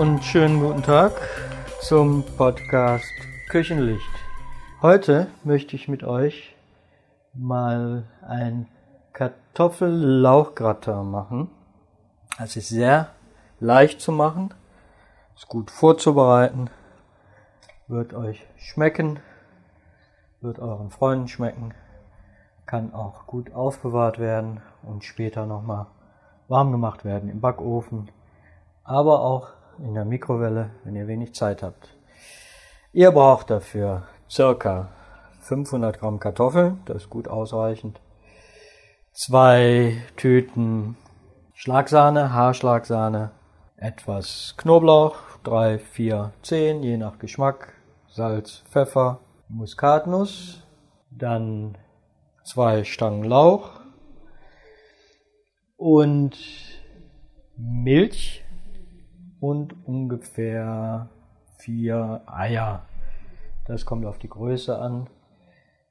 und schönen guten Tag zum Podcast Küchenlicht. Heute möchte ich mit euch mal ein Kartoffellauchgratin machen. Es ist sehr leicht zu machen, ist gut vorzubereiten, wird euch schmecken, wird euren Freunden schmecken, kann auch gut aufbewahrt werden und später nochmal warm gemacht werden im Backofen, aber auch in der Mikrowelle, wenn ihr wenig Zeit habt. Ihr braucht dafür circa 500 Gramm Kartoffeln, das ist gut ausreichend. Zwei Tüten Schlagsahne, Haarschlagsahne, etwas Knoblauch, drei, vier, zehn, je nach Geschmack, Salz, Pfeffer, Muskatnuss, dann zwei Stangen Lauch und Milch und ungefähr vier Eier. Das kommt auf die Größe an.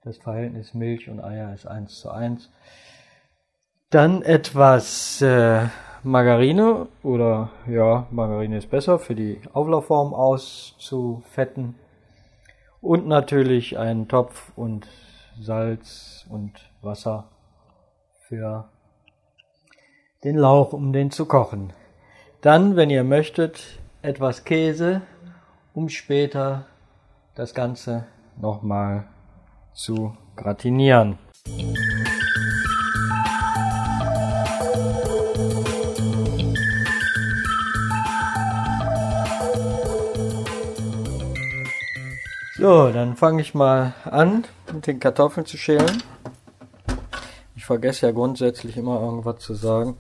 Das Verhältnis Milch und Eier ist 1 zu 1. Dann etwas äh, Margarine oder ja, Margarine ist besser für die Auflaufform auszufetten. Und natürlich einen Topf und Salz und Wasser für den Lauch, um den zu kochen. Dann, wenn ihr möchtet, etwas Käse, um später das Ganze nochmal zu gratinieren. So, dann fange ich mal an, mit den Kartoffeln zu schälen. Ich vergesse ja grundsätzlich immer irgendwas zu sagen.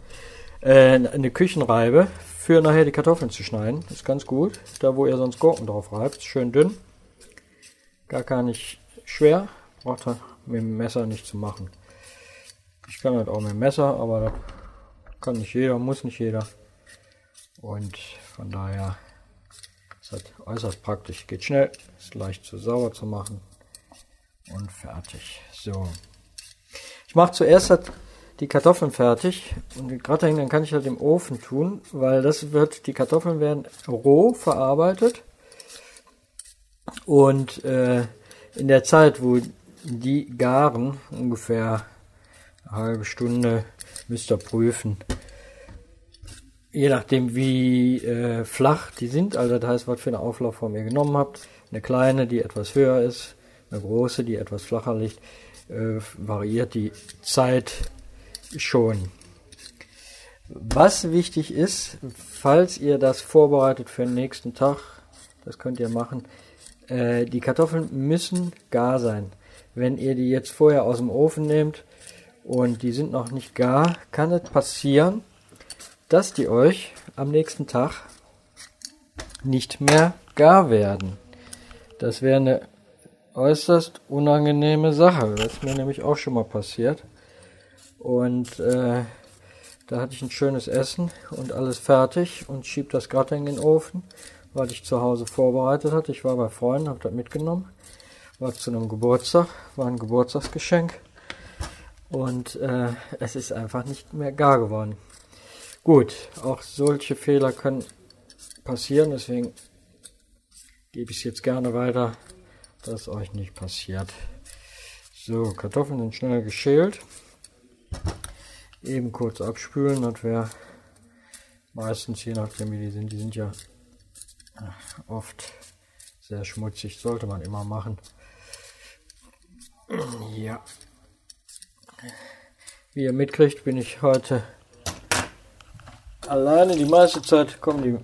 Äh, eine Küchenreibe für nachher die Kartoffeln zu schneiden. Das ist ganz gut. Da, wo ihr sonst Gurken drauf reibt. Schön dünn. Gar gar nicht schwer. Braucht ihr mit dem Messer nicht zu machen. Ich kann das auch mit dem Messer, aber das kann nicht jeder, muss nicht jeder. Und von daher ist das äußerst praktisch. Geht schnell, ist leicht zu sauber zu machen und fertig. So. Ich mache zuerst die Kartoffeln fertig. Und die Gratin, dann kann ich das im Ofen tun, weil das wird, die Kartoffeln werden roh verarbeitet. Und äh, in der Zeit, wo die garen, ungefähr eine halbe Stunde, müsst ihr prüfen, je nachdem wie äh, flach die sind, also das heißt, was für eine Auflaufform ihr genommen habt. Eine kleine, die etwas höher ist, eine große, die etwas flacher liegt, äh, variiert die Zeit schon. Was wichtig ist, falls ihr das vorbereitet für den nächsten Tag, das könnt ihr machen, äh, die Kartoffeln müssen gar sein. Wenn ihr die jetzt vorher aus dem Ofen nehmt und die sind noch nicht gar, kann es passieren, dass die euch am nächsten Tag nicht mehr gar werden. Das wäre eine äußerst unangenehme Sache. Das ist mir nämlich auch schon mal passiert. Und äh, da hatte ich ein schönes Essen und alles fertig und schieb das gerade in den Ofen, weil ich zu Hause vorbereitet hatte. Ich war bei Freunden, habe das mitgenommen. War zu einem Geburtstag, war ein Geburtstagsgeschenk. Und äh, es ist einfach nicht mehr gar geworden. Gut, auch solche Fehler können passieren, deswegen gebe ich es jetzt gerne weiter, dass es euch nicht passiert. So, Kartoffeln sind schnell geschält. Eben kurz abspülen, das wäre meistens, je nachdem wie die sind, die sind ja oft sehr schmutzig, sollte man immer machen. Ja. Wie ihr mitkriegt, bin ich heute alleine. Die meiste Zeit kommen die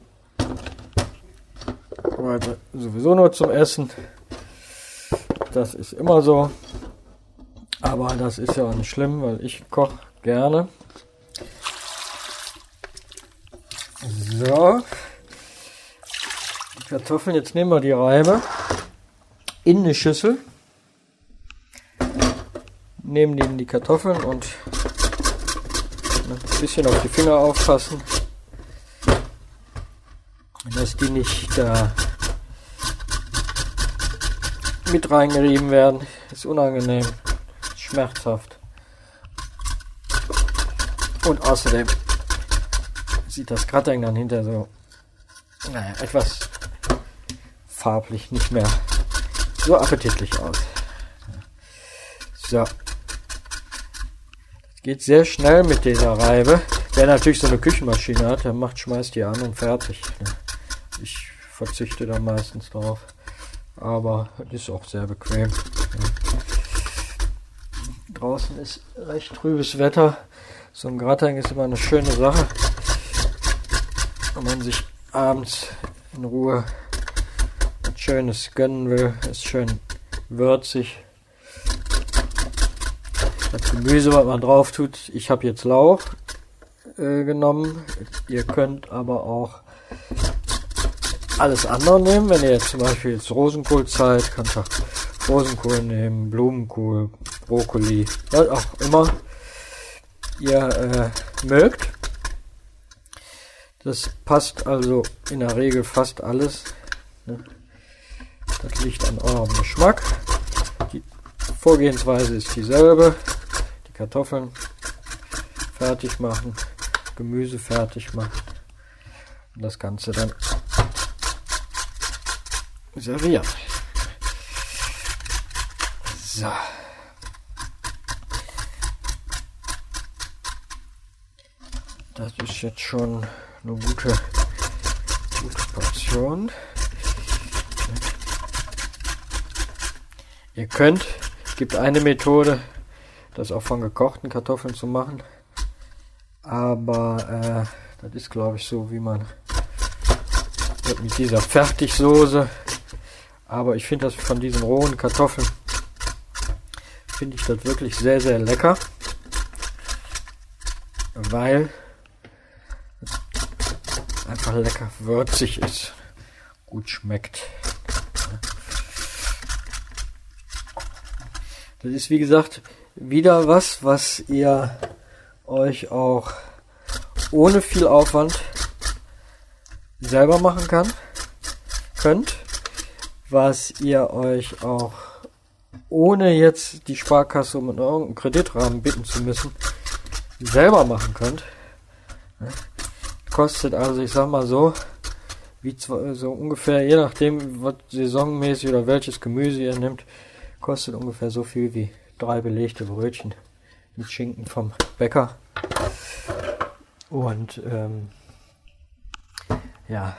heute sowieso nur zum Essen. Das ist immer so. Aber das ist ja auch nicht schlimm, weil ich koche gerne. So. Die Kartoffeln, jetzt nehmen wir die Reibe in eine Schüssel. Nehmen die in die Kartoffeln und ein bisschen auf die Finger aufpassen, dass die nicht da mit reingerieben werden. Ist unangenehm, schmerzhaft. Und außerdem sieht das Gratin dann hinter so naja, etwas farblich nicht mehr so appetitlich aus. So. Das geht sehr schnell mit dieser Reibe. Wer natürlich so eine Küchenmaschine hat, der macht, schmeißt die an und fertig. Ich verzichte da meistens drauf. Aber ist auch sehr bequem. Draußen ist recht trübes Wetter. So ein Gratin ist immer eine schöne Sache. Wenn man sich abends in Ruhe was Schönes gönnen will, ist schön würzig. Das Gemüse, was man drauf tut, ich habe jetzt Lauch äh, genommen. Ihr könnt aber auch alles andere nehmen. Wenn ihr jetzt zum Beispiel jetzt Rosenkohl seid, könnt ihr Rosenkohl nehmen, Blumenkohl, Brokkoli, was auch immer ihr äh, mögt. Das passt also in der Regel fast alles. Ne? Das liegt an eurem Geschmack. Die Vorgehensweise ist dieselbe. Die Kartoffeln fertig machen, Gemüse fertig machen und das Ganze dann servieren. So. Das ist jetzt schon eine gute, gute Portion. Ihr könnt, es gibt eine Methode, das auch von gekochten Kartoffeln zu machen. Aber äh, das ist glaube ich so, wie man mit dieser Fertigsoße. Aber ich finde das von diesen rohen Kartoffeln, finde ich das wirklich sehr, sehr lecker. Weil einfach lecker würzig ist, gut schmeckt. Das ist wie gesagt wieder was, was ihr euch auch ohne viel Aufwand selber machen kann, könnt, was ihr euch auch ohne jetzt die Sparkasse um irgendeinen Kreditrahmen bitten zu müssen, selber machen könnt kostet also, ich sag mal so, wie so ungefähr, je nachdem, was saisonmäßig oder welches Gemüse ihr nimmt, kostet ungefähr so viel wie drei belegte Brötchen mit Schinken vom Bäcker. Und ähm, ja,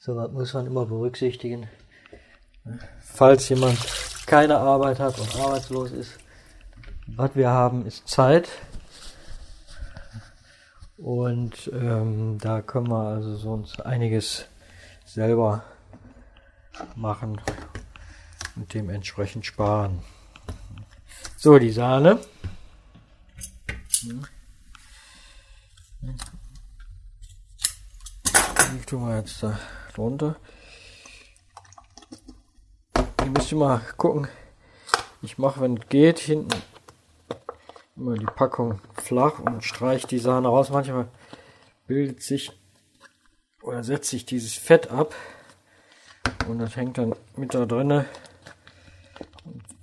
sowas muss man immer berücksichtigen. Falls jemand keine Arbeit hat und arbeitslos ist, was wir haben, ist Zeit. Und ähm, da können wir also so uns einiges selber machen und dementsprechend sparen. So, die Sahne. Die tun wir jetzt da drunter. Ihr müsst immer gucken. Ich mache, wenn es geht, hinten immer die Packung flach und streiche die Sahne raus. Manchmal bildet sich oder setzt sich dieses Fett ab und das hängt dann mit da drinne.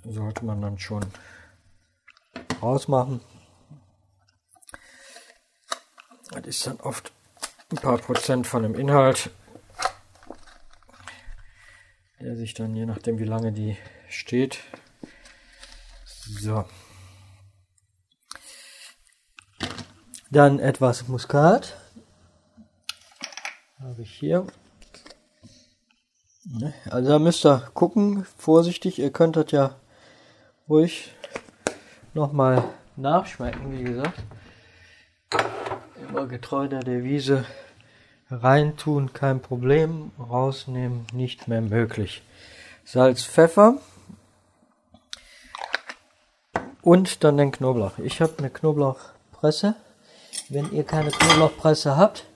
Sollte man dann schon rausmachen. Das ist dann oft ein paar Prozent von dem Inhalt, der sich dann je nachdem wie lange die steht. So. Dann etwas Muskat. Habe ich hier. Ne, also da müsst ihr gucken, vorsichtig. Ihr könntet ja ruhig nochmal nachschmecken, wie gesagt. Immer getreu der Devise. Reintun, kein Problem. Rausnehmen, nicht mehr möglich. Salz, Pfeffer. Und dann den Knoblauch. Ich habe eine Knoblauchpresse. Wenn ihr keine Knoblauchpresse habt,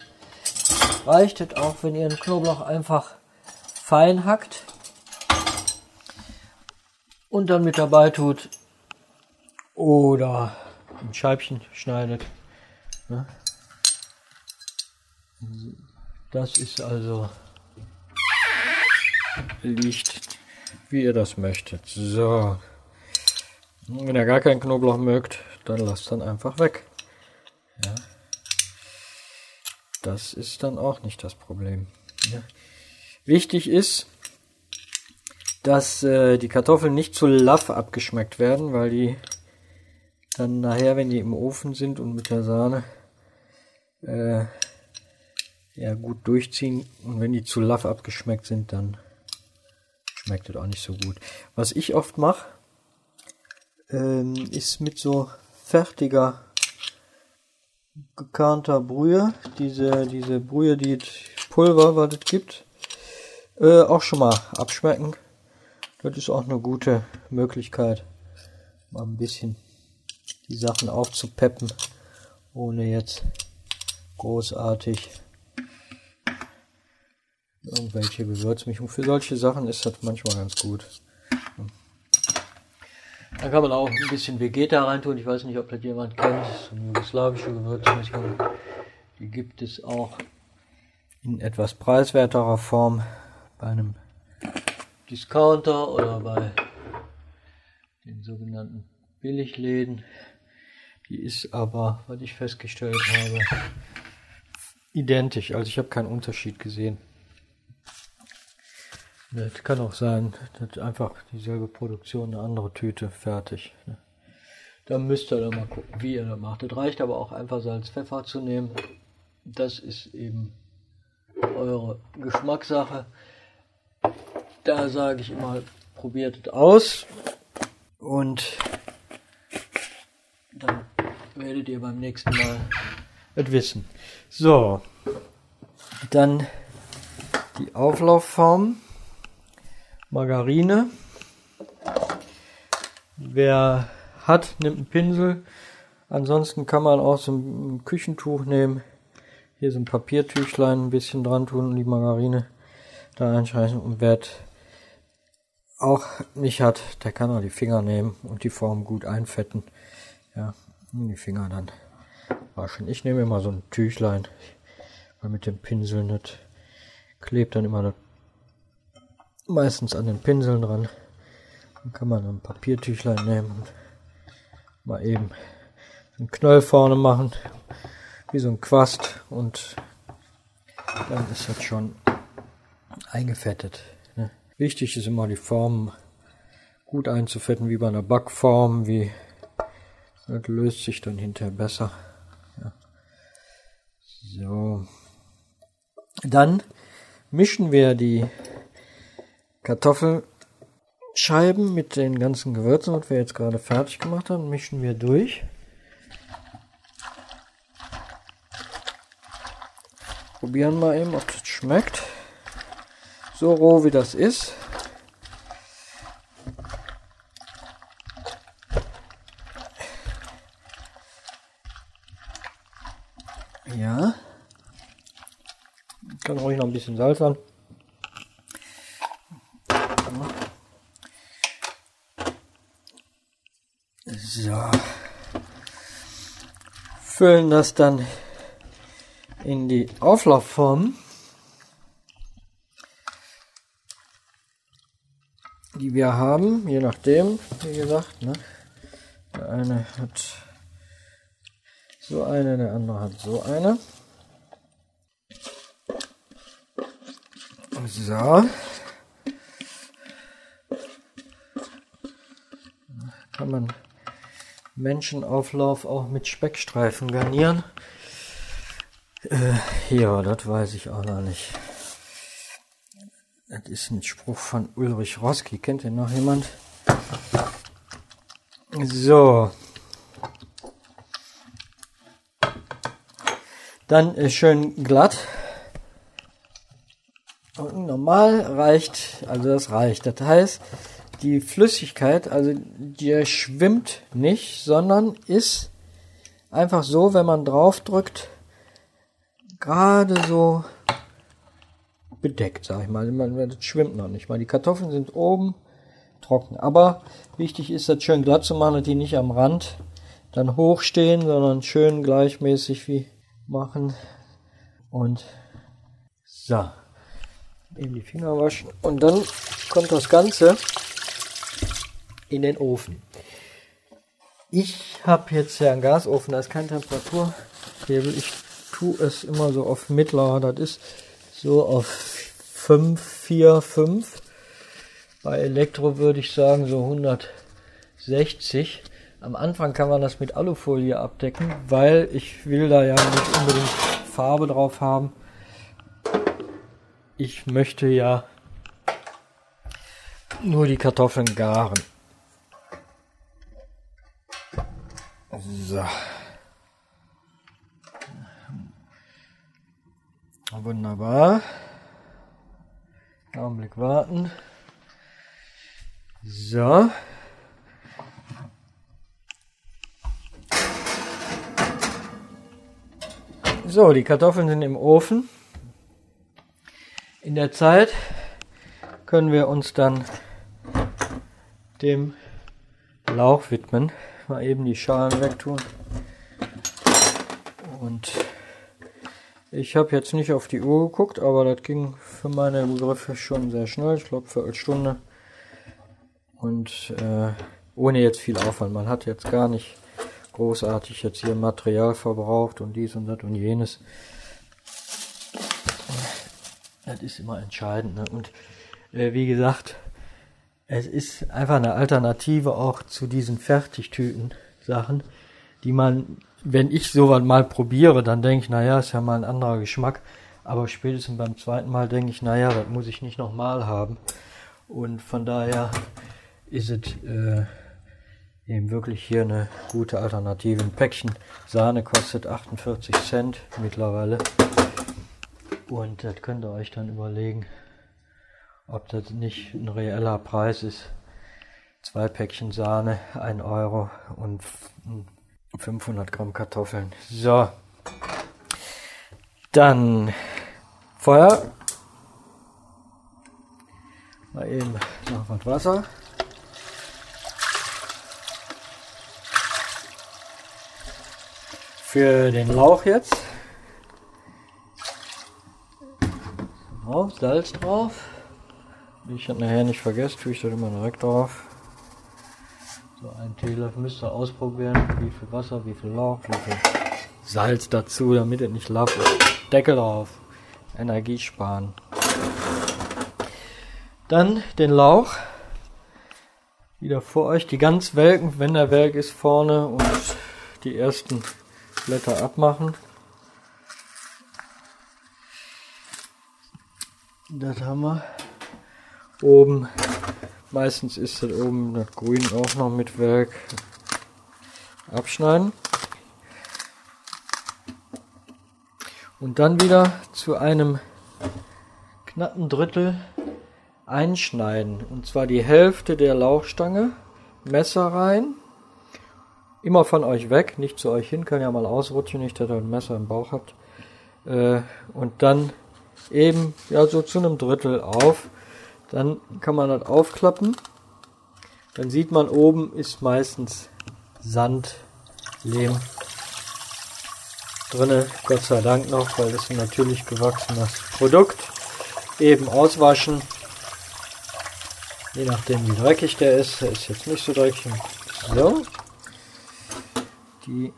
reicht es auch, wenn ihr den Knoblauch einfach fein hackt und dann mit dabei tut oder in Scheibchen schneidet. Ne? Das ist also liegt, wie ihr das möchtet. So. Wenn ihr gar keinen Knoblauch mögt, dann lasst dann einfach weg. Ja. Das ist dann auch nicht das Problem. Ja. Wichtig ist, dass äh, die Kartoffeln nicht zu laff abgeschmeckt werden, weil die dann nachher, wenn die im Ofen sind und mit der Sahne äh, ja gut durchziehen und wenn die zu laff abgeschmeckt sind, dann schmeckt das auch nicht so gut. Was ich oft mache, ähm, ist mit so fertiger gekernter Brühe, diese, diese Brühe, die Pulver, was es gibt, äh, auch schon mal abschmecken. Das ist auch eine gute Möglichkeit, mal ein bisschen die Sachen aufzupeppen, ohne jetzt großartig irgendwelche Gewürzmischung. Für solche Sachen ist das manchmal ganz gut. Da kann man auch ein bisschen Vegeta reintun. Ich weiß nicht, ob das jemand kennt. So eine jugoslawische Gewürzmischung. Die gibt es auch in etwas preiswerterer Form bei einem Discounter oder bei den sogenannten Billigläden. Die ist aber, was ich festgestellt habe, identisch. Also ich habe keinen Unterschied gesehen. Das kann auch sein, dass einfach dieselbe Produktion, eine andere Tüte, fertig. Da müsst ihr dann mal gucken, wie ihr das macht. Es reicht aber auch einfach Salz, Pfeffer zu nehmen. Das ist eben eure Geschmackssache. Da sage ich immer, probiert es aus und dann werdet ihr beim nächsten Mal es wissen. So, dann die Auflaufform. Margarine. Wer hat, nimmt einen Pinsel. Ansonsten kann man auch so ein Küchentuch nehmen. Hier so ein Papiertüchlein ein bisschen dran tun und die Margarine da einschreiben. Und wer auch nicht hat, der kann auch die Finger nehmen und die Form gut einfetten. Ja, und die Finger dann waschen. Ich nehme immer so ein Tüchlein, weil mit dem Pinsel nicht klebt dann immer das meistens an den Pinseln dran. Dann kann man ein Papiertüchlein nehmen und mal eben einen Knoll vorne machen, wie so ein Quast und dann ist das schon eingefettet. Ne? Wichtig ist immer die Form gut einzufetten, wie bei einer Backform, wie das löst sich dann hinterher besser. Ja. So. Dann mischen wir die Kartoffelscheiben mit den ganzen Gewürzen, was wir jetzt gerade fertig gemacht haben, mischen wir durch. Probieren wir eben, ob das schmeckt. So roh wie das ist. Ja. Kann ruhig noch ein bisschen Salz an. So. Füllen das dann in die Auflaufform, die wir haben, je nachdem, wie gesagt. Ne? Der eine hat so eine, der andere hat so eine. So. Kann man Menschenauflauf auch mit Speckstreifen garnieren. Äh, ja, das weiß ich auch noch nicht. Das ist ein Spruch von Ulrich Roski. Kennt ihr noch jemand? So. Dann ist schön glatt. Und normal reicht, also das reicht. Das heißt, die Flüssigkeit, also der schwimmt nicht, sondern ist einfach so, wenn man drauf drückt, gerade so bedeckt, sag ich mal. Das schwimmt noch nicht mal. Die Kartoffeln sind oben trocken. Aber wichtig ist, das schön glatt zu machen, dass die nicht am Rand dann hochstehen, sondern schön gleichmäßig wie machen. Und so. Eben die Finger waschen. Und dann kommt das Ganze in den Ofen. Ich habe jetzt ja einen Gasofen, da ist kein Temperaturhebel. Ich tue es immer so auf mittlerer, das ist so auf 5, 4, 5. Bei Elektro würde ich sagen so 160. Am Anfang kann man das mit Alufolie abdecken, weil ich will da ja nicht unbedingt Farbe drauf haben. Ich möchte ja nur die Kartoffeln garen. So. Wunderbar. Augenblick warten. So. So, die Kartoffeln sind im Ofen. In der Zeit können wir uns dann dem Lauch widmen. Mal eben die Schalen wegtun. Und ich habe jetzt nicht auf die Uhr geguckt, aber das ging für meine Begriffe schon sehr schnell. Ich glaube, Viertelstunde. Und äh, ohne jetzt viel Aufwand. Man hat jetzt gar nicht großartig jetzt hier Material verbraucht und dies und das und jenes. Das ist immer entscheidend. Ne? Und äh, wie gesagt, es ist einfach eine Alternative auch zu diesen Fertigtüten-Sachen, die man, wenn ich sowas mal probiere, dann denke ich, naja, ist ja mal ein anderer Geschmack. Aber spätestens beim zweiten Mal denke ich, naja, das muss ich nicht nochmal haben. Und von daher ist es äh, eben wirklich hier eine gute Alternative. Ein Päckchen Sahne kostet 48 Cent mittlerweile. Und das könnt ihr euch dann überlegen, ob das nicht ein reeller Preis ist. Zwei Päckchen Sahne, ein Euro und 500 Gramm Kartoffeln. So. Dann Feuer. Mal eben noch was Wasser. Für den Lauch jetzt. Drauf, Salz drauf. Ich das nachher nicht vergesse, tue ich das immer direkt drauf. So ein Teelöffel müsst ihr ausprobieren, wie viel Wasser, wie viel Lauch, wie viel Salz dazu, damit es nicht ist. Deckel drauf. Energie sparen. Dann den Lauch. Wieder vor euch. Die ganz welken, wenn der welk ist, vorne und die ersten Blätter abmachen. Das haben wir. Oben, meistens ist das oben das Grün auch noch mit Werk. Abschneiden. Und dann wieder zu einem knappen Drittel einschneiden. Und zwar die Hälfte der Lauchstange, Messer rein. Immer von euch weg, nicht zu euch hin, kann ja mal ausrutschen, nicht, dass ihr ein Messer im Bauch habt. Äh, und dann eben, ja, so zu einem Drittel auf. Dann kann man das aufklappen. Dann sieht man oben ist meistens Sand, Lehm drinne, Gott sei Dank noch, weil das ein natürlich gewachsenes Produkt. Eben auswaschen, je nachdem wie dreckig der ist. Der ist jetzt nicht so dreckig. So, die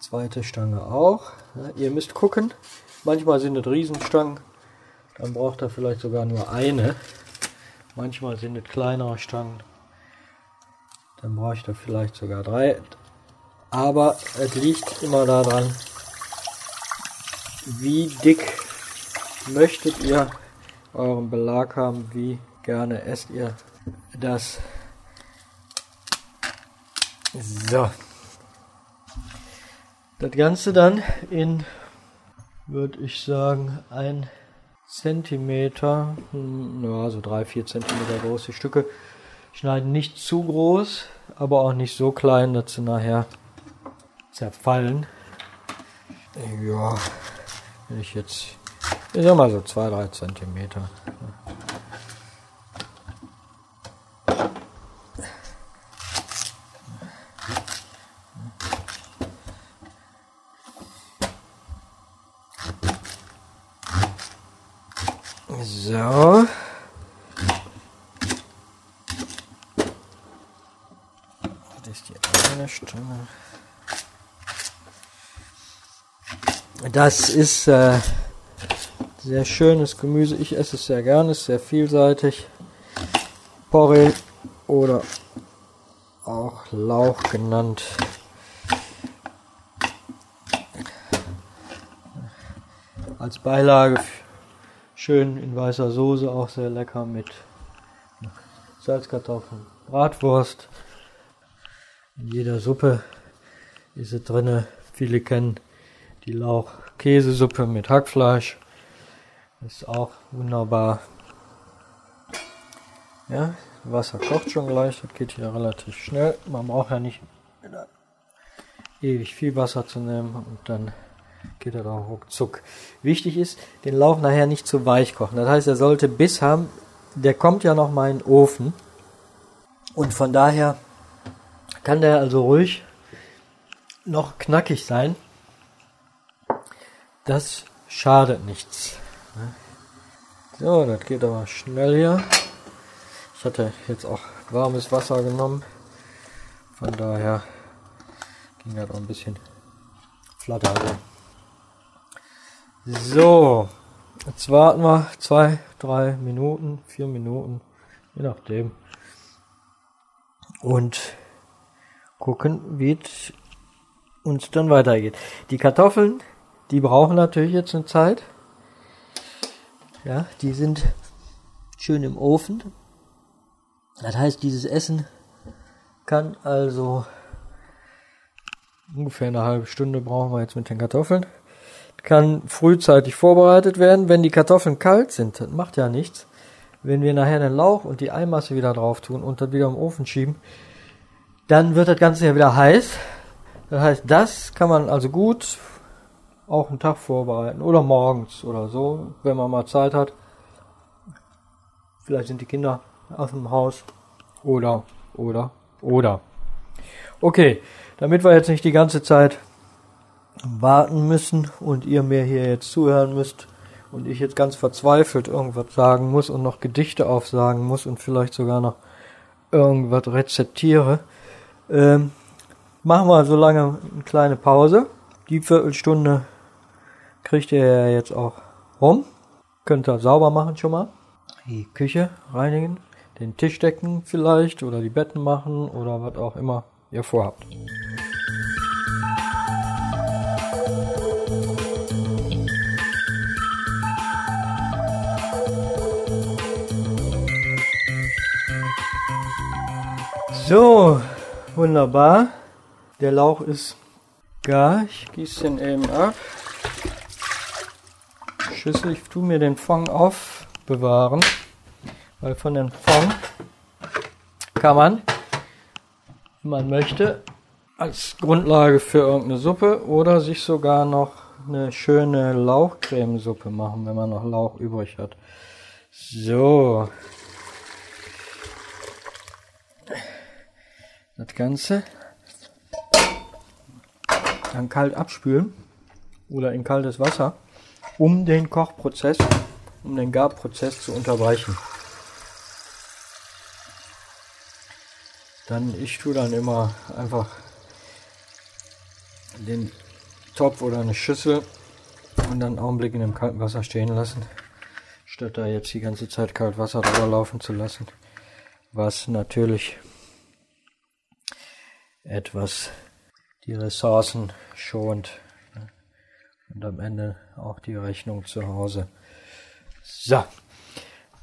zweite Stange auch. Ihr müsst gucken. Manchmal sind es Riesenstangen, dann braucht er vielleicht sogar nur eine. Manchmal sind es kleinere Stangen, dann brauche ich da vielleicht sogar drei. Aber es liegt immer daran, wie dick möchtet ihr euren Belag haben, wie gerne esst ihr das. So. Das Ganze dann in, würde ich sagen, ein Zentimeter, hm, ja, so drei, vier Zentimeter große Stücke. Schneiden nicht zu groß, aber auch nicht so klein, dass sie nachher zerfallen. Ja, wenn ich jetzt, ich sag mal so zwei, drei Zentimeter. So. Das ist die eine Stimme. Das ist äh, sehr schönes Gemüse. Ich esse es sehr gerne, ist sehr vielseitig. Porree oder auch Lauch genannt. Als Beilage schön in weißer Soße, auch sehr lecker mit Salzkartoffeln, Bratwurst. In jeder Suppe ist es drinne. Viele kennen die Lauch-Käsesuppe mit Hackfleisch. Ist auch wunderbar. Ja, Wasser kocht schon gleich, das geht hier relativ schnell. Man braucht ja nicht ewig viel Wasser zu nehmen und dann geht er auch ruckzuck. Wichtig ist, den Lauch nachher nicht zu weich kochen. Das heißt, er sollte Biss haben. Der kommt ja noch mal in den Ofen. Und von daher kann der also ruhig noch knackig sein. Das schadet nichts. So, das geht aber schnell hier. Ich hatte jetzt auch warmes Wasser genommen. Von daher ging das auch ein bisschen flatter. So, jetzt warten wir zwei, drei Minuten, vier Minuten, je nachdem. Und gucken, wie es uns dann weitergeht. Die Kartoffeln, die brauchen natürlich jetzt eine Zeit. Ja, die sind schön im Ofen. Das heißt, dieses Essen kann also ungefähr eine halbe Stunde brauchen wir jetzt mit den Kartoffeln kann frühzeitig vorbereitet werden. Wenn die Kartoffeln kalt sind, das macht ja nichts. Wenn wir nachher den Lauch und die Eimasse wieder drauf tun und das wieder im Ofen schieben, dann wird das Ganze ja wieder heiß. Das heißt, das kann man also gut auch einen Tag vorbereiten oder morgens oder so, wenn man mal Zeit hat. Vielleicht sind die Kinder aus dem Haus oder, oder, oder. Okay, damit wir jetzt nicht die ganze Zeit warten müssen und ihr mir hier jetzt zuhören müsst und ich jetzt ganz verzweifelt irgendwas sagen muss und noch Gedichte aufsagen muss und vielleicht sogar noch irgendwas rezeptiere, ähm, machen wir so lange eine kleine Pause. Die Viertelstunde kriegt ihr jetzt auch rum. Könnt ihr sauber machen schon mal. Die Küche reinigen, den Tisch decken vielleicht oder die Betten machen oder was auch immer ihr vorhabt. So, wunderbar. Der Lauch ist gar. Ich gieße den eben ab. Schüssel, ich tue mir den Fond aufbewahren, weil von dem Fond kann man, wenn man möchte, als Grundlage für irgendeine Suppe oder sich sogar noch eine schöne Lauchcremesuppe machen, wenn man noch Lauch übrig hat. So, das Ganze dann kalt abspülen oder in kaltes Wasser, um den Kochprozess, um den Garprozess zu unterbrechen. Dann, ich tue dann immer einfach den Topf oder eine Schüssel und dann einen Augenblick in dem kalten Wasser stehen lassen, statt da jetzt die ganze Zeit kalt Wasser drüber laufen zu lassen, was natürlich etwas die Ressourcen schont und am Ende auch die Rechnung zu Hause. So,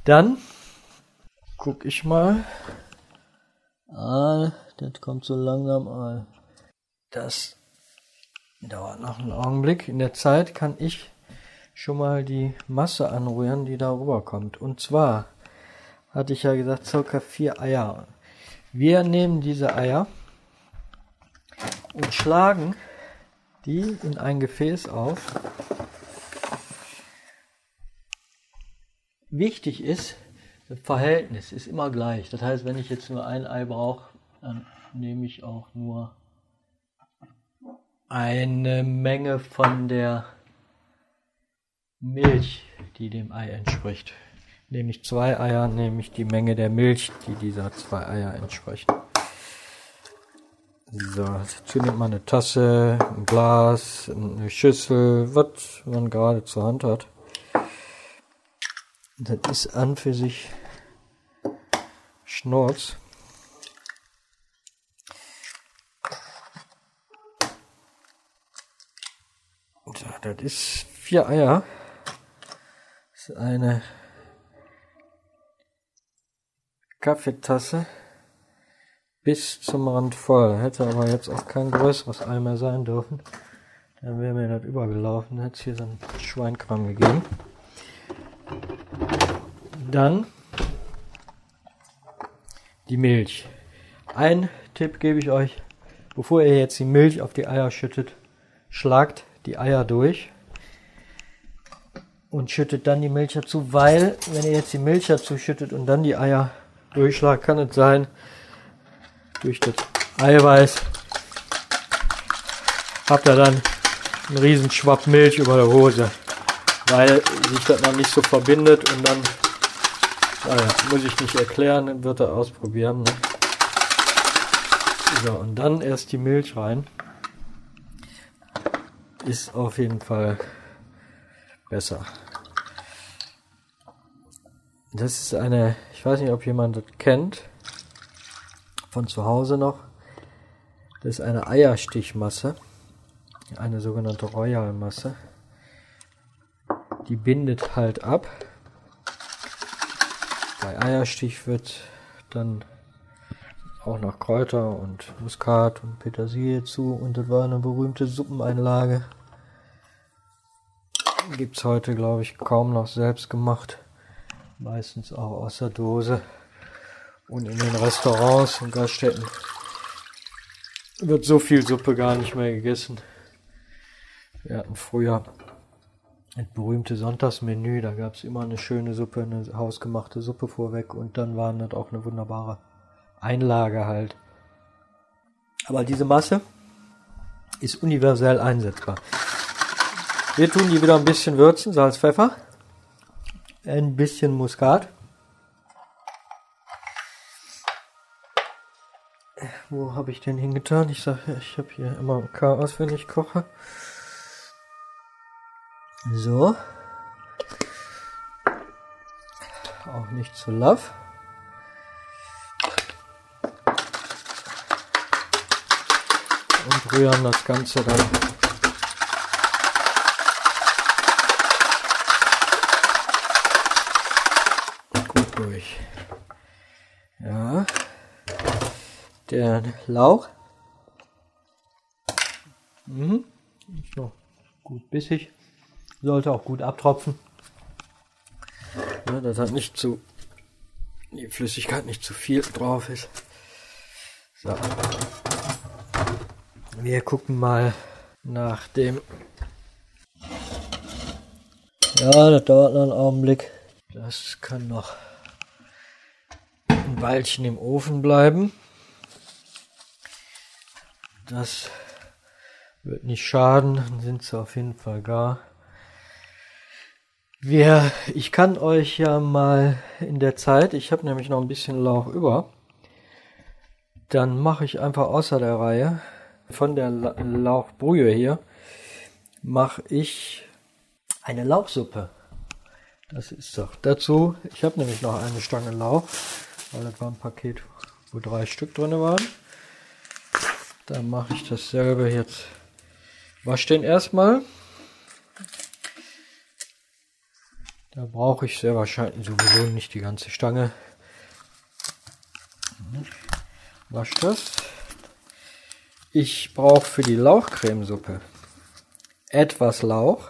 dann guck ich mal. Ah, das kommt so langsam an. Das dauert noch einen Augenblick. In der Zeit kann ich schon mal die Masse anrühren, die da rüberkommt. Und zwar hatte ich ja gesagt, circa vier Eier. Wir nehmen diese Eier und schlagen die in ein Gefäß auf. Wichtig ist, das Verhältnis ist immer gleich. Das heißt, wenn ich jetzt nur ein Ei brauche, dann nehme ich auch nur eine Menge von der Milch, die dem Ei entspricht. Nehme ich zwei Eier, nehme ich die Menge der Milch, die dieser zwei Eier entspricht. So, dazu nimmt man eine Tasse, ein Glas, eine Schüssel, was man gerade zur Hand hat. Das ist an für sich Schnorz. So, das ist vier Eier. Das ist eine Kaffeetasse bis zum Rand voll. Hätte aber jetzt auch kein größeres Ei mehr sein dürfen. Dann wäre mir das übergelaufen. Hätte es hier so einen Schweinkram gegeben. Dann die Milch. Ein Tipp gebe ich euch, bevor ihr jetzt die Milch auf die Eier schüttet, schlagt die Eier durch und schüttet dann die Milch dazu, weil wenn ihr jetzt die Milch dazu schüttet und dann die Eier durchschlagt, kann es sein, durch das Eiweiß habt ihr dann einen riesen Schwapp Milch über der Hose, weil sich das noch nicht so verbindet und dann naja, muss ich nicht erklären, wird er ausprobieren. Ne? So, und dann erst die Milch rein. Ist auf jeden Fall besser. Das ist eine, ich weiß nicht, ob jemand das kennt, von zu Hause noch. Das ist eine Eierstichmasse, eine sogenannte Royal-Masse. Die bindet halt ab. Bei Eierstich wird dann auch noch Kräuter und Muskat und Petersilie zu und das war eine berühmte Suppeneinlage. Gibt es heute, glaube ich, kaum noch selbst gemacht. Meistens auch aus der Dose. Und in den Restaurants und Gaststätten wird so viel Suppe gar nicht mehr gegessen. Wir hatten früher das berühmte Sonntagsmenü, da gab es immer eine schöne Suppe, eine hausgemachte Suppe vorweg und dann war das auch eine wunderbare Einlage halt. Aber diese Masse ist universell einsetzbar. Wir tun die wieder ein bisschen würzen, Salz, Pfeffer, ein bisschen Muskat. Wo habe ich den hingetan? Ich sage, ich habe hier immer Chaos, wenn ich koche. So. Auch nicht zu love. Und rühren das Ganze dann gut durch. Ja. Der Lauch. Mhm. Ist noch gut bissig. Sollte auch gut abtropfen. Ja, dass halt nicht zu, die Flüssigkeit nicht zu viel drauf ist. So. Wir gucken mal nach dem. Ja, das dauert noch einen Augenblick. Das kann noch ein Weilchen im Ofen bleiben. Das wird nicht schaden, sind sie auf jeden Fall gar. Wir, ich kann euch ja mal in der Zeit, ich habe nämlich noch ein bisschen Lauch über, dann mache ich einfach außer der Reihe von der Lauchbrühe hier, mache ich eine Lauchsuppe. Das ist doch dazu. Ich habe nämlich noch eine Stange Lauch, weil das war ein Paket, wo drei Stück drin waren. Dann mache ich dasselbe jetzt. Wasch den erstmal. Da brauche ich sehr wahrscheinlich sowieso nicht die ganze Stange. Wasch das. Ich brauche für die Lauchcremesuppe etwas Lauch,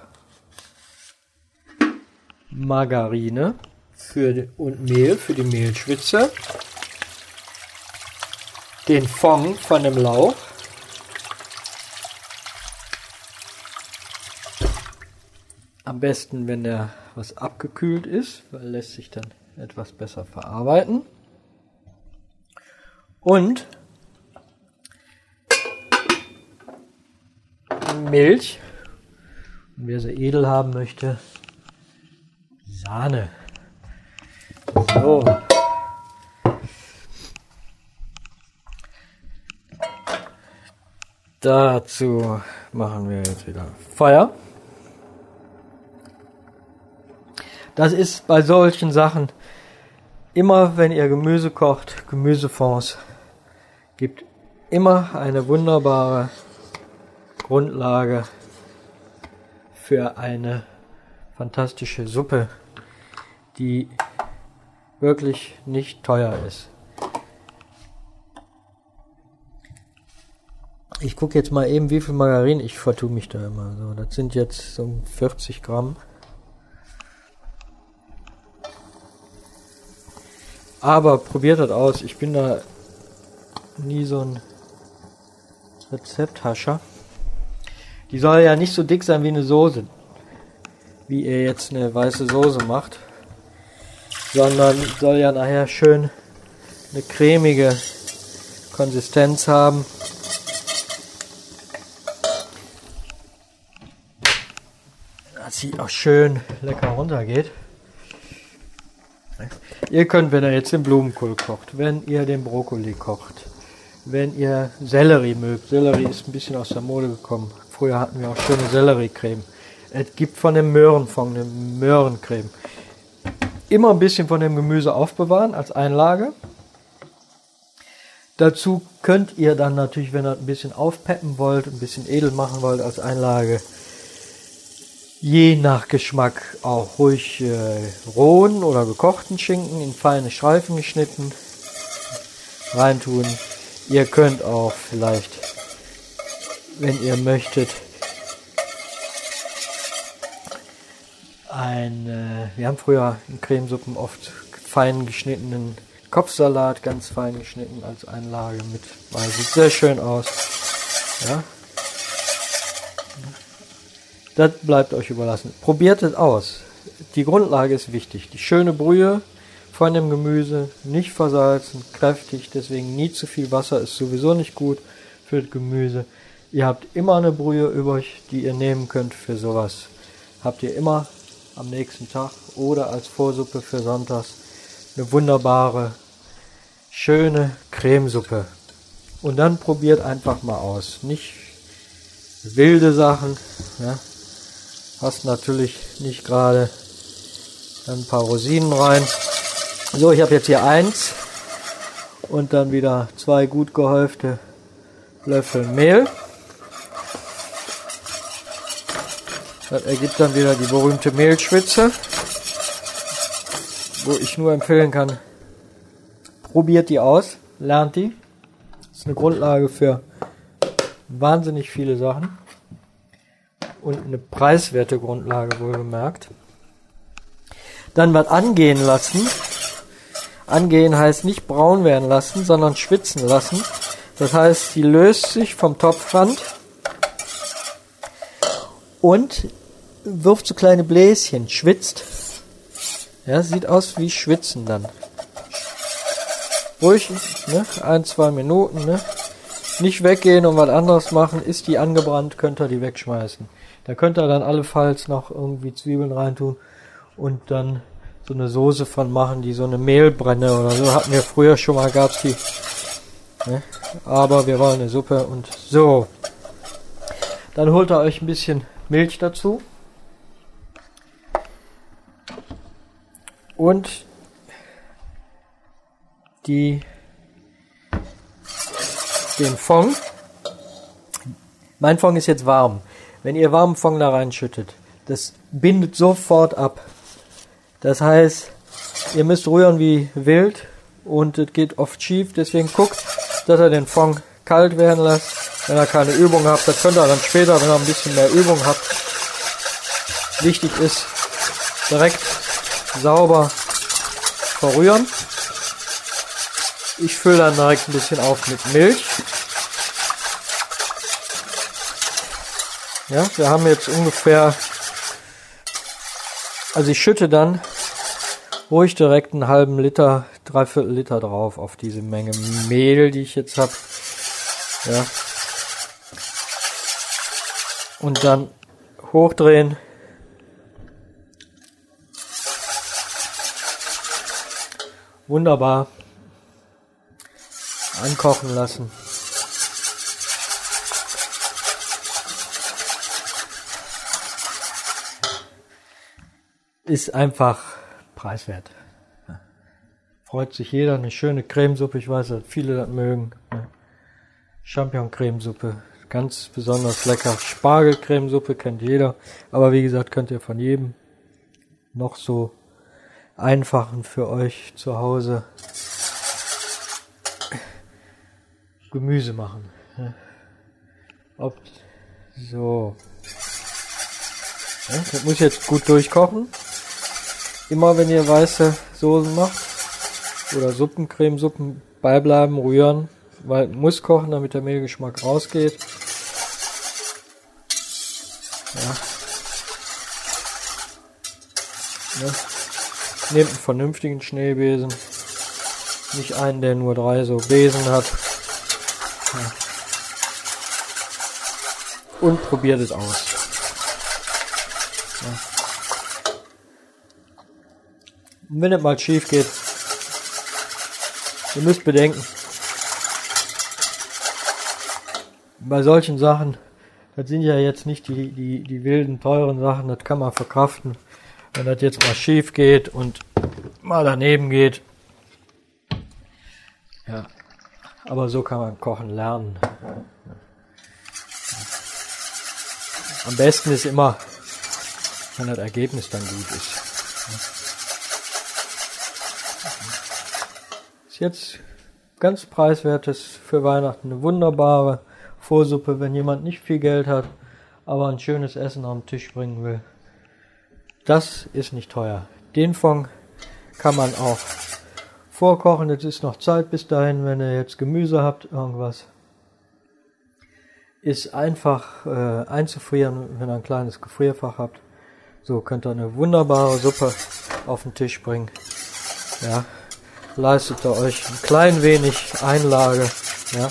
Margarine für, und Mehl für die Mehlschwitze, den Fond von dem Lauch, am besten, wenn der was abgekühlt ist, weil lässt sich dann etwas besser verarbeiten. Und Milch. Und wer sie edel haben möchte, Sahne. So. Dazu machen wir jetzt wieder Feuer. Das ist bei solchen Sachen immer, wenn ihr Gemüse kocht, Gemüsefonds, gibt immer eine wunderbare Grundlage für eine fantastische Suppe, die wirklich nicht teuer ist. Ich gucke jetzt mal eben, wie viel Margarin ich vertue mich da immer. So, das sind jetzt so 40 Gramm. Aber probiert das aus. Ich bin da nie so ein Rezepthascher. Die soll ja nicht so dick sein wie eine Soße. Wie ihr jetzt eine weiße Soße macht. Sondern soll ja nachher schön eine cremige Konsistenz haben. Dass sie auch schön lecker runtergeht. Ihr könnt, wenn ihr jetzt den Blumenkohl kocht, wenn ihr den Brokkoli kocht, wenn ihr Sellerie mögt. Sellerie ist ein bisschen aus der Mode gekommen. Früher hatten wir auch schöne Selleriecreme. Es gibt von dem Möhrenfond eine Möhrencreme. Immer ein bisschen von dem Gemüse aufbewahren als Einlage. Dazu könnt ihr dann natürlich, wenn ihr ein bisschen aufpeppen wollt, ein bisschen edel machen wollt als Einlage, je nach Geschmack auch ruhig äh, rohen oder gekochten Schinken in feine Streifen geschnitten reintun. Ihr könnt auch vielleicht, wenn ihr möchtet, ein, äh, wir haben früher in Cremesuppen oft fein geschnittenen Kopfsalat, ganz fein geschnitten als Einlage mit, weil sieht sehr schön aus. Ja, das bleibt euch überlassen. Probiert es aus. Die Grundlage ist wichtig. Die schöne Brühe von dem Gemüse, nicht versalzen, kräftig, deswegen nie zu viel Wasser ist sowieso nicht gut für das Gemüse. Ihr habt immer eine Brühe übrig, die ihr nehmen könnt für sowas. Habt ihr immer am nächsten Tag oder als Vorsuppe für Sonntags eine wunderbare, schöne Cremesuppe. Und dann probiert einfach mal aus. Nicht wilde Sachen. Ja hast natürlich nicht gerade ein paar Rosinen rein. So, ich habe jetzt hier eins und dann wieder zwei gut gehäufte Löffel Mehl. Das ergibt dann wieder die berühmte Mehlschwitze, wo ich nur empfehlen kann, probiert die aus, lernt die. Das ist eine Grundlage für wahnsinnig viele Sachen und eine preiswerte Grundlage wohlgemerkt. Dann was angehen lassen. Angehen heißt nicht braun werden lassen, sondern schwitzen lassen. Das heißt, die löst sich vom Topfrand und wirft so kleine Bläschen, schwitzt. Ja, sieht aus wie Schwitzen dann. Ruhig, ne? Ein, zwei Minuten, ne? Nicht weggehen und was anderes machen. Ist die angebrannt, könnt ihr die wegschmeißen. Da könnt ihr dann allenfalls noch irgendwie Zwiebeln reintun und dann so eine Soße von machen, die so eine Mehlbrenne oder so hatten wir früher schon mal, gab's die. Ne? Aber wir wollen eine Suppe und so. Dann holt ihr euch ein bisschen Milch dazu. Und die den Fond. Mein Fond ist jetzt warm. Wenn ihr warmen Fond da reinschüttet, das bindet sofort ab. Das heißt, ihr müsst rühren wie wild und es geht oft schief. Deswegen guckt, dass ihr den Fond kalt werden lasst. Wenn ihr keine Übung habt, das könnt ihr dann später, wenn ihr ein bisschen mehr Übung habt. Wichtig ist, direkt sauber verrühren. Ich fülle dann direkt ein bisschen auf mit Milch. Ja, wir haben jetzt ungefähr, also ich schütte dann ruhig direkt einen halben Liter, dreiviertel Liter drauf auf diese Menge Mehl, die ich jetzt habe. Ja. Und dann hochdrehen. Wunderbar. Ankochen lassen. Ist einfach preiswert. Freut sich jeder, eine schöne Cremesuppe, ich weiß, dass viele das mögen. Champignon-Cremesuppe, ganz besonders lecker. Spargel-Cremesuppe kennt jeder, aber wie gesagt, könnt ihr von jedem noch so einfachen für euch zu Hause Gemüse machen. Ob so. Das muss jetzt gut durchkochen. Immer wenn ihr weiße Soßen macht oder Suppen, Cremesuppen, beibleiben, rühren, weil muss kochen, damit der Mehlgeschmack rausgeht. Ja. ja. Nehmt einen vernünftigen Schneebesen. Nicht einen, der nur drei so Besen hat. Ja. Und probiert es aus. Ja. Wenn es mal schief geht, ihr müsst bedenken, bei solchen Sachen, das sind ja jetzt nicht die, die, die wilden, teuren Sachen, das kann man verkraften. Wenn das jetzt mal schief geht und mal daneben geht. Ja, aber so kann man kochen lernen. Am besten ist immer, wenn das Ergebnis dann gut ist. Jetzt ganz preiswertes für Weihnachten eine wunderbare Vorsuppe, wenn jemand nicht viel Geld hat, aber ein schönes Essen am Tisch bringen will. Das ist nicht teuer. Den Fond kann man auch vorkochen. Jetzt ist noch Zeit bis dahin, wenn ihr jetzt Gemüse habt, irgendwas. Ist einfach äh, einzufrieren, wenn ihr ein kleines Gefrierfach habt. So könnt ihr eine wunderbare Suppe auf den Tisch bringen. Ja, leistet ihr euch ein klein wenig Einlage. Ja,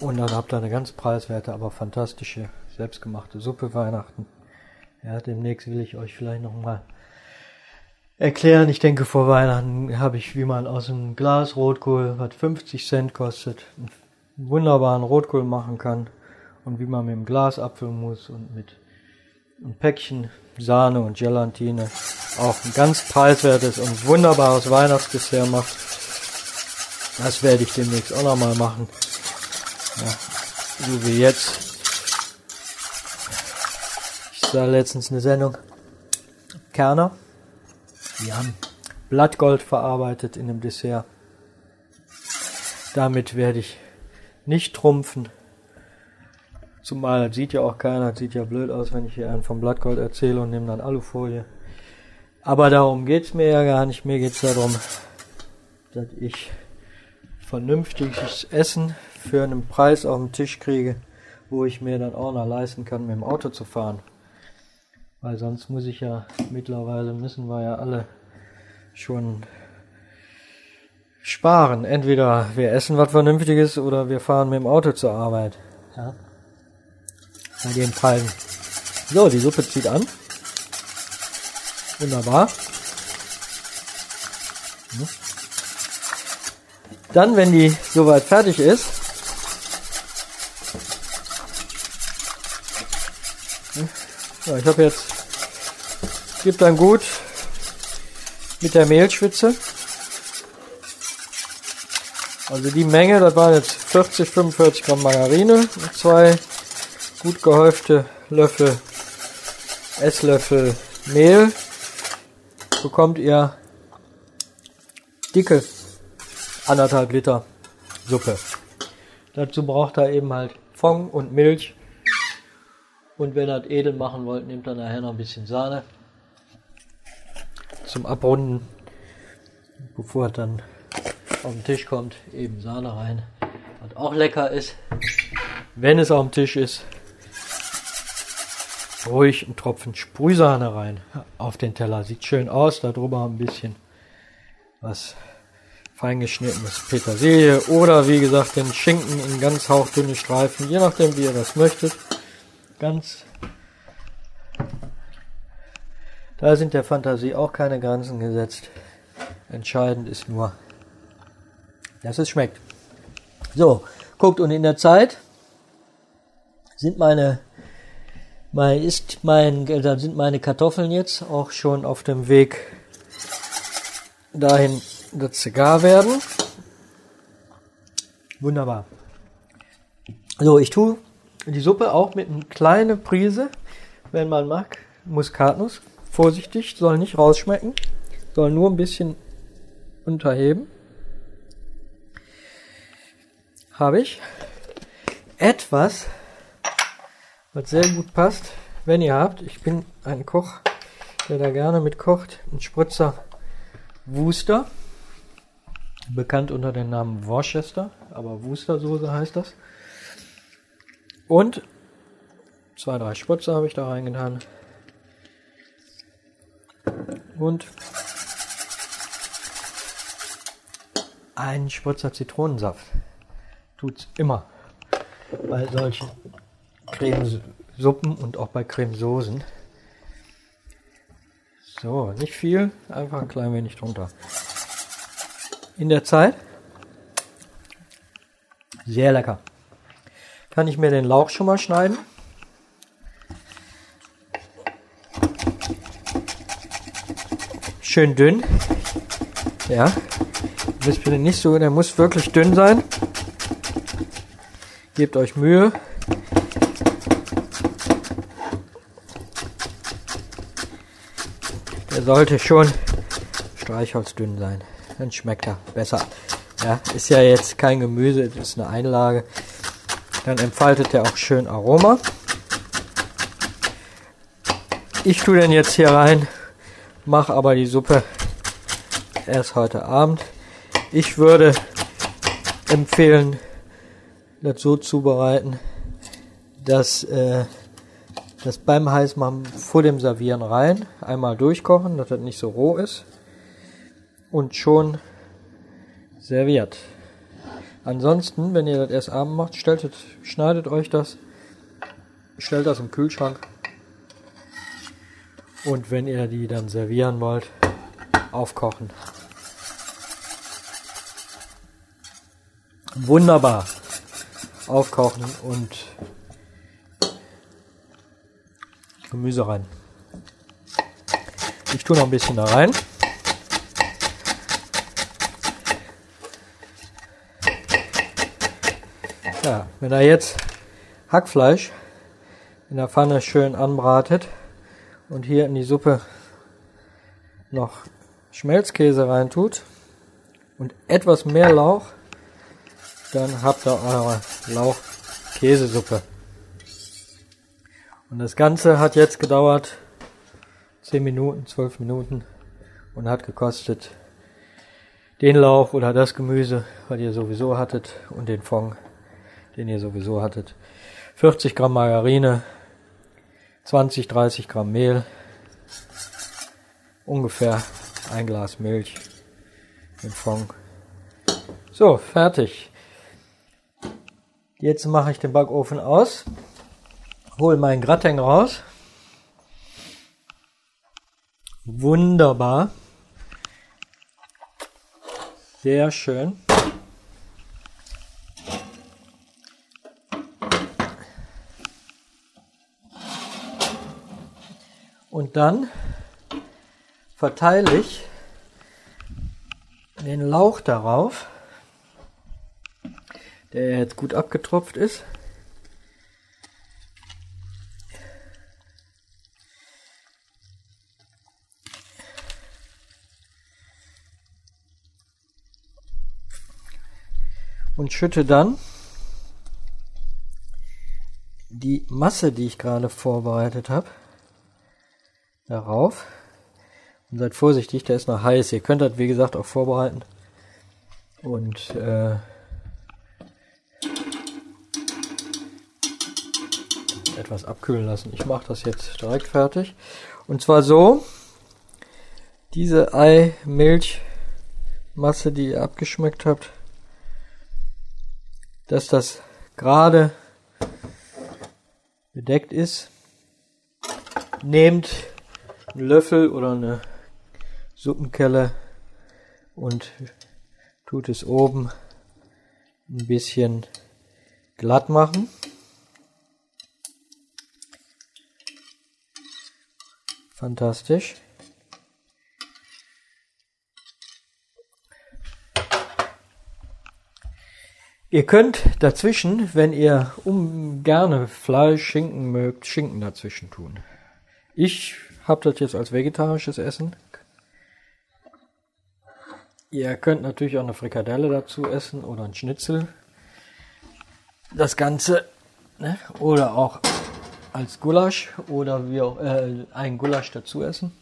und dann habt ihr eine ganz preiswerte, aber fantastische, selbstgemachte Suppe Weihnachten. Ja, demnächst will ich euch vielleicht nochmal erklären. Ich denke, vor Weihnachten habe ich, wie man aus einem Glas Rotkohl, was 50 Cent kostet, einen wunderbaren Rotkohl machen kann. Und wie man mit dem Glas Apfelmus und mit ein Päckchen Sahne und Gelatine auch ein ganz preiswertes und wunderbares Weihnachtsdessert macht. Das werde ich demnächst auch nochmal machen. Ja, so wie jetzt. Ich sah letztens eine Sendung. Kerner. Die haben Blattgold verarbeitet in einem Dessert. Damit werde ich nicht trumpfen. Zumal das sieht ja auch keiner, das sieht ja blöd aus, wenn ich hier einen vom Blattgold erzähle und nehme dann Alufolie. Aber darum geht's mir ja gar nicht. Mir geht's darum, dass ich vernünftiges Essen für einen Preis auf den Tisch kriege, wo ich mir dann auch noch leisten kann, mit dem Auto zu fahren. Weil sonst muss ich ja mittlerweile, müssen wir ja alle schon sparen. Entweder wir essen was Vernünftiges oder wir fahren mit dem Auto zur Arbeit. Ja. Bei den Preisen. So, die Suppe zieht an. Wunderbar. Dann, wenn die soweit fertig ist, Ja, ich habe jetzt, gibt dann gut mit der Mehlschwitze. Also die Menge, das waren jetzt 40, 45 Gramm Margarine, zwei gut gehäufte Löffel, Esslöffel Mehl, bekommt ihr dicke anderthalb Liter Suppe. Dazu braucht er eben halt Fond und Milch und wenn ihr das edel machen wollt, nehmt ihr nachher noch ein bisschen Sahne zum Abrunden, bevor es dann auf den Tisch kommt, eben Sahne rein. Was auch lecker ist, wenn es auf dem Tisch ist, ruhig einen Tropfen Sprühsahne rein auf den Teller. Sieht schön aus, darüber ein bisschen was feingeschnittenes Petersilie oder wie gesagt den Schinken in ganz hauchdünne Streifen, je nachdem wie ihr das möchtet ganz. Da sind der Fantasie auch keine Grenzen gesetzt. Entscheidend ist nur, dass es schmeckt. So, guckt und in der Zeit sind meine Mein ist mein, da sind meine Kartoffeln jetzt auch schon auf dem Weg dahin, dass sie gar werden. Wunderbar. So, ich tue die Suppe auch mit einer kleinen Prise, wenn man mag, Muskatnuss. Vorsichtig, soll nicht rausschmecken, soll nur ein bisschen unterheben. Habe ich etwas, was sehr gut passt, wenn ihr habt. Ich bin ein Koch, der da gerne mit kocht. Ein Spritzer Wooster, bekannt unter dem Namen Worcester, aber Wooster-Soße heißt das. Und zwei, drei Spritzer habe ich da reingetan. Und ein Spritzer Zitronensaft. Tut's immer bei solchen Cremesuppen und auch bei Cremesoßen. So, nicht viel, einfach ein klein wenig drunter. In der Zeit sehr lecker. Kann ich mir den Lauch schon mal schneiden? Schön dünn. Ja. Das bitte nicht so, der muss wirklich dünn sein. Gebt euch Mühe. Sollte schon streichholzdünn sein. Dann schmeckt er besser. Ja, ist ja jetzt kein Gemüse, ist eine Einlage. Dann entfaltet er auch schön Aroma. Ich tue den jetzt hier rein, mache aber die Suppe erst heute Abend. Ich würde empfehlen, das so zubereiten, dass äh, das beim Heißmachen vor dem Servieren rein einmal durchkochen, dass das nicht so roh ist und schon serviert. Ansonsten, wenn ihr das erst abend macht, stellt, schneidet euch das, stellt das im Kühlschrank und wenn ihr die dann servieren wollt, aufkochen. Wunderbar aufkochen und Gemüse rein. Ich tue noch ein bisschen da rein. Ja, wenn er jetzt Hackfleisch in der Pfanne schön anbratet und hier in die Suppe noch Schmelzkäse reintut und etwas mehr Lauch, dann habt ihr eure Lauch-Käsesuppe. Und das Ganze hat jetzt gedauert 10 Minuten, 12 Minuten und hat gekostet den Lauch oder das Gemüse, was ihr sowieso hattet und den Fond den ihr sowieso hattet. 40 Gramm Margarine, 20, 30 Gramm Mehl, ungefähr ein Glas Milch im Fond. So, fertig. Jetzt mache ich den Backofen aus, hole meinen Gratin raus. Wunderbar. Sehr schön. Und dann verteile ich den Lauch darauf, der jetzt gut abgetropft ist. Und schütte dann die Masse, die ich gerade vorbereitet habe, darauf. Und seid vorsichtig, der ist noch heiß. Ihr könnt das, wie gesagt, auch vorbereiten. Und äh, etwas abkühlen lassen. Ich mache das jetzt direkt fertig. Und zwar so, diese Ei-Milch-Masse, die ihr abgeschmeckt habt, dass das gerade bedeckt ist. Nehmt einen Löffel oder eine Suppenkelle und tut es oben ein bisschen glatt machen. Fantastisch. Ihr könnt dazwischen, wenn ihr um gerne Fleisch, Schinken mögt, Schinken dazwischen tun. Ich habe das jetzt als vegetarisches Essen. Ihr könnt natürlich auch eine Frikadelle dazu essen oder ein Schnitzel. Das Ganze ne? oder auch als Gulasch oder wie auch äh, ein Gulasch dazu essen.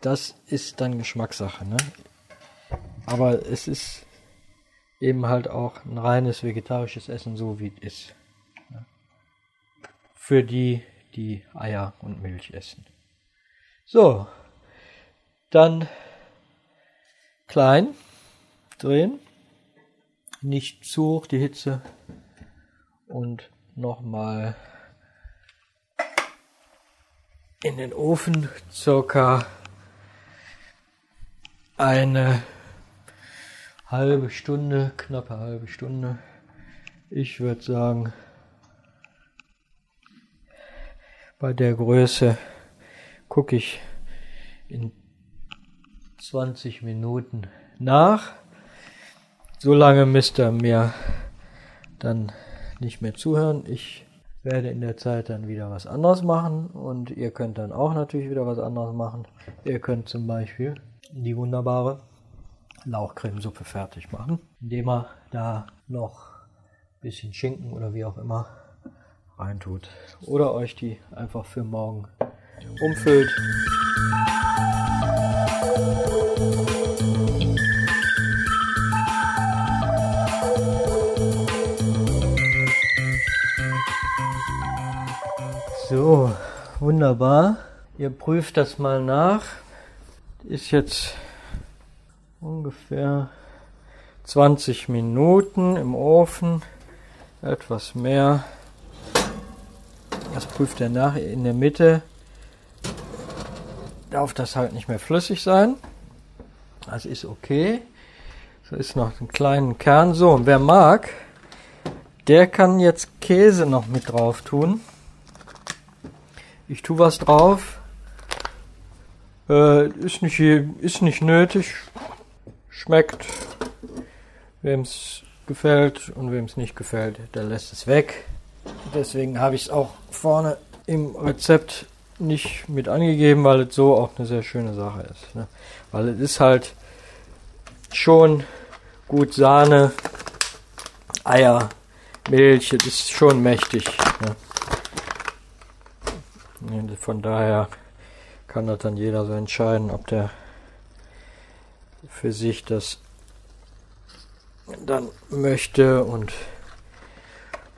Das ist dann Geschmackssache. Ne? Aber es ist eben halt auch ein reines vegetarisches Essen, so wie es ist. Für die, die Eier und Milch essen. So, dann klein drehen, nicht zu hoch die Hitze und nochmal in den Ofen circa eine halbe Stunde, knappe halbe Stunde. Ich würde sagen, bei der Größe gucke ich in 20 Minuten nach. So lange müsst ihr mir dann nicht mehr zuhören. Ich werde in der Zeit dann wieder was anderes machen und ihr könnt dann auch natürlich wieder was anderes machen. Ihr könnt zum Beispiel die wunderbare Lauchcremesuppe fertig machen, indem er da noch ein bisschen Schinken oder wie auch immer reintut. Oder euch die einfach für morgen umfüllt. So, wunderbar. Ihr prüft das mal nach. Ist jetzt ungefähr 20 Minuten im Ofen, etwas mehr. Das prüft er nach in der Mitte. Darf das halt nicht mehr flüssig sein. Das ist okay. So ist noch ein kleinen Kern. So, und wer mag, der kann jetzt Käse noch mit drauf tun. Ich tue was drauf. Äh, ist nicht, ist nicht nötig schmeckt. Wem es gefällt und wem es nicht gefällt, der lässt es weg. Deswegen habe ich es auch vorne im Rezept nicht mit angegeben, weil es so auch eine sehr schöne Sache ist. Ne? Weil es ist halt schon gut Sahne, Eier, Milch, es ist schon mächtig. Ne? Von daher kann das dann jeder so entscheiden, ob der für sich das dann möchte und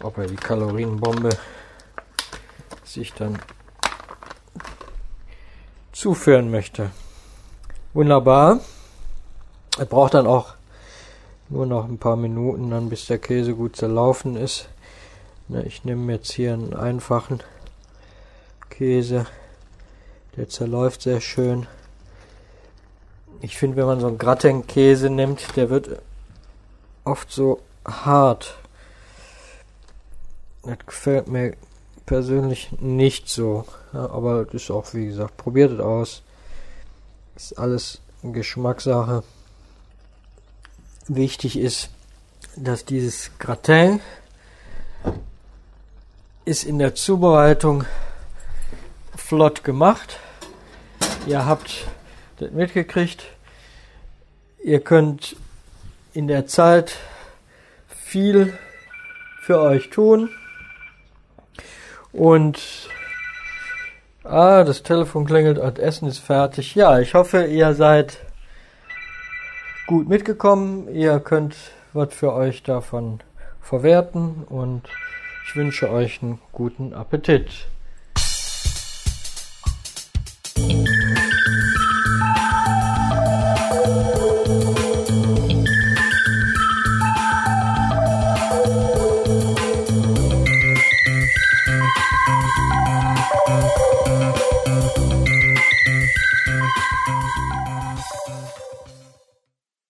ob er die Kalorienbombe sich dann zuführen möchte. Wunderbar. Er braucht dann auch nur noch ein paar Minuten, dann bis der Käse gut zerlaufen ist. Ich nehme jetzt hier einen einfachen Käse. Der zerläuft sehr schön. Ich finde, wenn man so einen Gratin-Käse nimmt, der wird oft so hart. Das gefällt mir persönlich nicht so. Ja, aber das ist auch, wie gesagt, probiert es aus. Ist alles Geschmackssache. Wichtig ist, dass dieses Gratin ist in der Zubereitung flott gemacht. Ihr habt das mitgekriegt. Ihr könnt in der Zeit viel für euch tun. Und ah, das Telefon klingelt und Essen ist fertig. Ja, ich hoffe, ihr seid gut mitgekommen. Ihr könnt was für euch davon verwerten und ich wünsche euch einen guten Appetit.